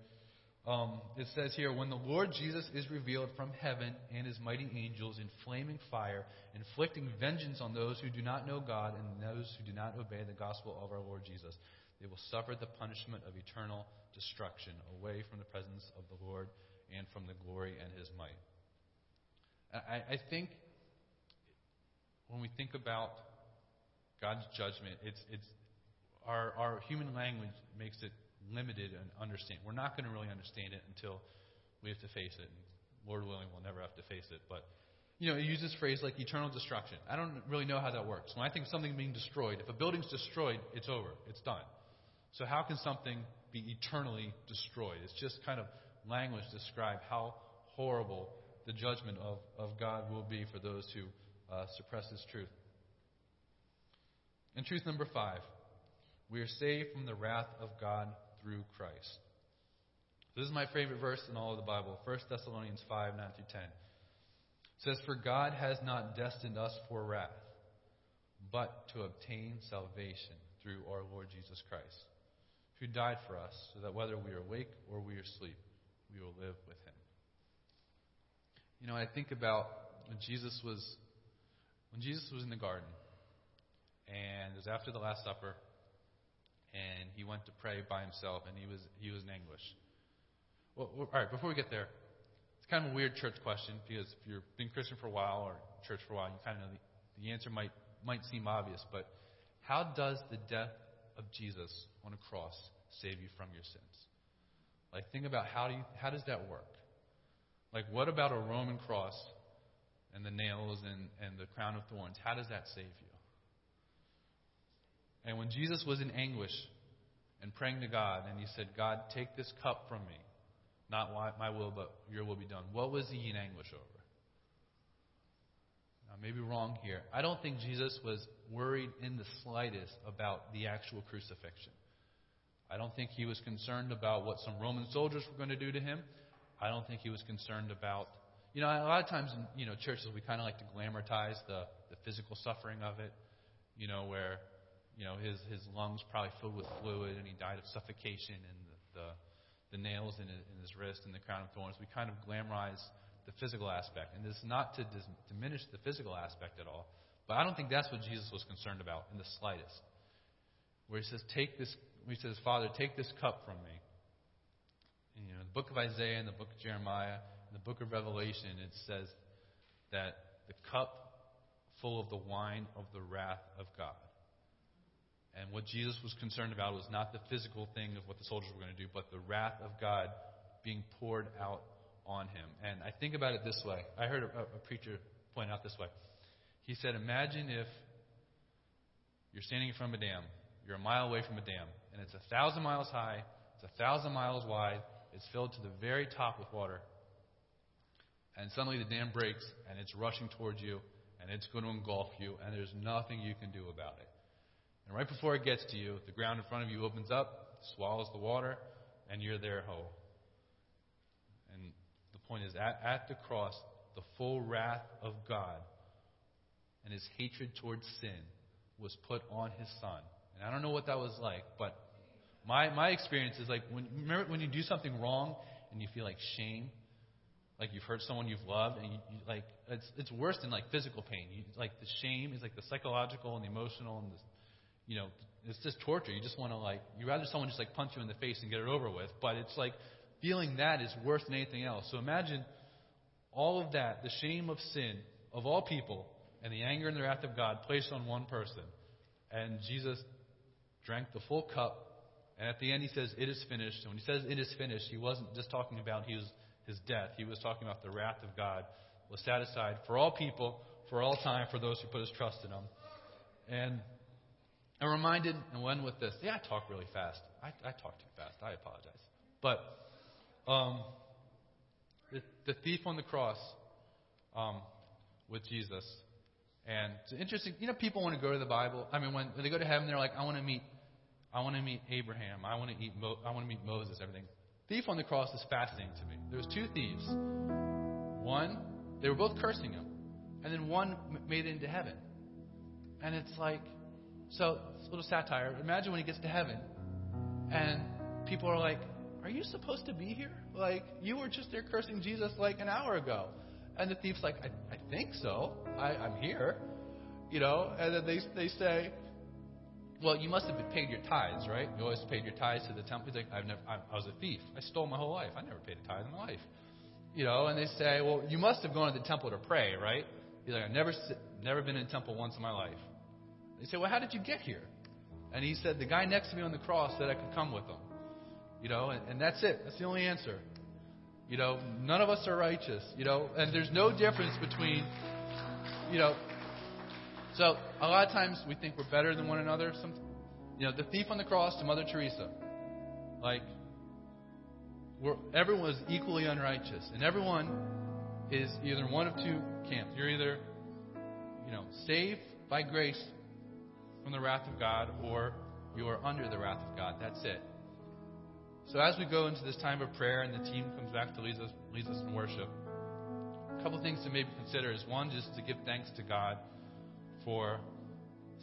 Um, it says here, when the Lord Jesus is revealed from heaven and his mighty angels in flaming fire, inflicting vengeance on those who do not know God and those who do not obey the gospel of our Lord Jesus, they will suffer the punishment of eternal destruction away from the presence of the Lord and from the glory and his might. I, I think when we think about God's judgment, it's, it's our, our human language makes it limited and understand. We're not going to really understand it until we have to face it. And Lord willing, we'll never have to face it. But you know, it uses phrase like eternal destruction. I don't really know how that works. When I think something being destroyed, if a building's destroyed, it's over. It's done. So how can something be eternally destroyed? It's just kind of language describe how horrible the judgment of, of God will be for those who uh, suppress His truth. And truth number five we are saved from the wrath of God through Christ. This is my favorite verse in all of the Bible, 1 Thessalonians 5 9 through 10. It says, For God has not destined us for wrath, but to obtain salvation through our Lord Jesus Christ, who died for us, so that whether we are awake or we are asleep, we will live with him. You know, I think about when Jesus was when Jesus was in the garden, and it was after the Last Supper, and he went to pray by himself, and he was he was in anguish. Well, all right, before we get there, it's kind of a weird church question because if you've been Christian for a while or church for a while, you kind of know the, the answer might might seem obvious, but how does the death of Jesus on a cross save you from your sins? Like, think about how do you, how does that work? Like, what about a Roman cross and the nails and, and the crown of thorns? How does that save you? And when Jesus was in anguish and praying to God, and he said, God, take this cup from me. Not my will, but your will be done. What was he in anguish over? I may be wrong here. I don't think Jesus was worried in the slightest about the actual crucifixion. I don't think he was concerned about what some Roman soldiers were going to do to him. I don't think he was concerned about, you know, a lot of times in you know churches we kind of like to glamorize the the physical suffering of it, you know, where you know, his, his lungs probably filled with fluid and he died of suffocation and the, the, the nails in his, in his wrist and the crown of thorns. We kind of glamorize the physical aspect. And this is not to dis- diminish the physical aspect at all. But I don't think that's what Jesus was concerned about in the slightest. Where he says, take this, he says, Father, take this cup from me. And, you know, the book of Isaiah and the book of Jeremiah and the book of Revelation, it says that the cup full of the wine of the wrath of God. And what Jesus was concerned about was not the physical thing of what the soldiers were going to do, but the wrath of God being poured out on him. And I think about it this way. I heard a, a preacher point out this way. He said, Imagine if you're standing in front of a dam, you're a mile away from a dam, and it's a thousand miles high, it's a thousand miles wide, it's filled to the very top with water. And suddenly the dam breaks and it's rushing towards you, and it's going to engulf you, and there's nothing you can do about it. And right before it gets to you, the ground in front of you opens up, swallows the water, and you're there whole. And the point is, at, at the cross, the full wrath of God and his hatred towards sin was put on his son. And I don't know what that was like, but my, my experience is like when, remember when you do something wrong and you feel like shame, like you've hurt someone you've loved, and you, you like it's it's worse than like physical pain. You, like the shame is like the psychological and the emotional and the, you know, it's just torture. You just want to like you rather someone just like punch you in the face and get it over with. But it's like feeling that is worse than anything else. So imagine all of that, the shame of sin of all people, and the anger and the wrath of God placed on one person. And Jesus drank the full cup. And at the end, he says, It is finished. And when he says, It is finished, he wasn't just talking about his, his death. He was talking about the wrath of God was satisfied for all people, for all time, for those who put his trust in him. And I'm reminded, and when with this, yeah, I talk really fast. I, I talk too fast. I apologize. But um, the, the thief on the cross um, with Jesus. And it's interesting. You know, people want to go to the Bible. I mean, when, when they go to heaven, they're like, I want to meet, I want to meet Abraham. I want to eat. Mo- I want to meet Moses. Everything. Thief on the cross is fascinating to me. There was two thieves. One, they were both cursing him, and then one made it into heaven. And it's like, so it's a little satire. Imagine when he gets to heaven, and people are like, "Are you supposed to be here? Like you were just there cursing Jesus like an hour ago." And the thief's like, "I, I think so. I, I'm here." You know, and then they they say, "Well, you must have paid your tithes, right? You always paid your tithes to the temple." He's like, "I've never. I, I was a thief. I stole my whole life. I never paid a tithe in my life." You know, and they say, "Well, you must have gone to the temple to pray, right?" He's like, "I've never never been in a temple once in my life." They say, Well, how did you get here? And he said, The guy next to me on the cross said I could come with him. You know, and, and that's it. That's the only answer. You know, none of us are righteous, you know, and there's no difference between, you know, so a lot of times we think we're better than one another. Some, you know, the thief on the cross to Mother Teresa. Like, we're, everyone is equally unrighteous, and everyone is either one of two camps. You're either, you know, saved by grace from the wrath of God, or you are under the wrath of God. That's it. So as we go into this time of prayer and the team comes back to lead us, lead us in worship, a couple things to maybe consider is one, just to give thanks to God for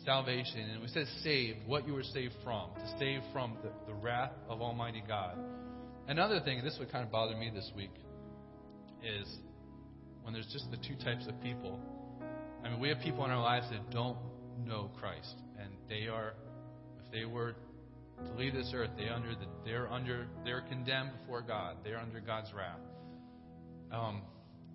salvation. And we said saved, what you were saved from, to save from the, the wrath of Almighty God. Another thing, and this would kind of bother me this week, is when there's just the two types of people. I mean, we have people in our lives that don't know Christ, and they are, if they were to leave this earth, they under the, they're under, they're condemned before God. They're under God's wrath. Um,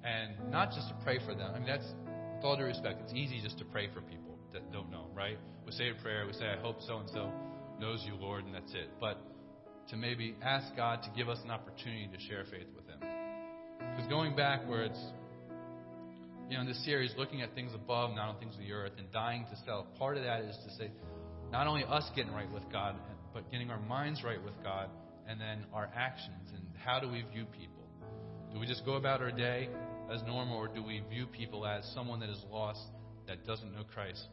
and not just to pray for them. I mean, that's with all due respect. It's easy just to pray for people that don't know, right? We say a prayer. We say, "I hope so and so knows you, Lord," and that's it. But to maybe ask God to give us an opportunity to share faith with Him. Because going backwards, you know, in this series, looking at things above, not on things of the earth, and dying to self, part of that is to say, not only us getting right with God, but getting our minds right with God, and then our actions, and how do we view people? Do we just go about our day as normal, or do we view people as someone that is lost, that doesn't know Christ,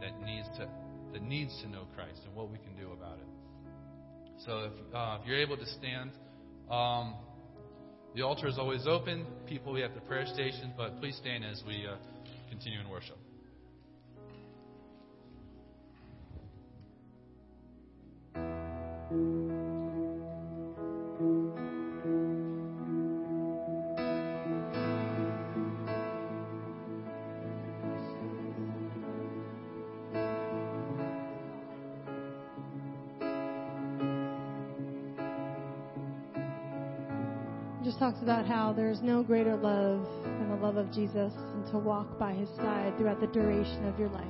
that needs to that needs to know Christ, and what we can do about it? So if, uh, if you're able to stand. Um, the altar is always open. People, we have the prayer station, but please stand as we uh, continue in worship. just talks about how there's no greater love than the love of Jesus and to walk by his side throughout the duration of your life.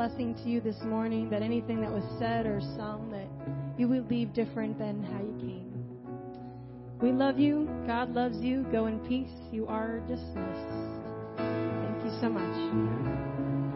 Blessing to you this morning, that anything that was said or sung, that you would leave different than how you came. We love you. God loves you. Go in peace. You are dismissed. Thank you so much.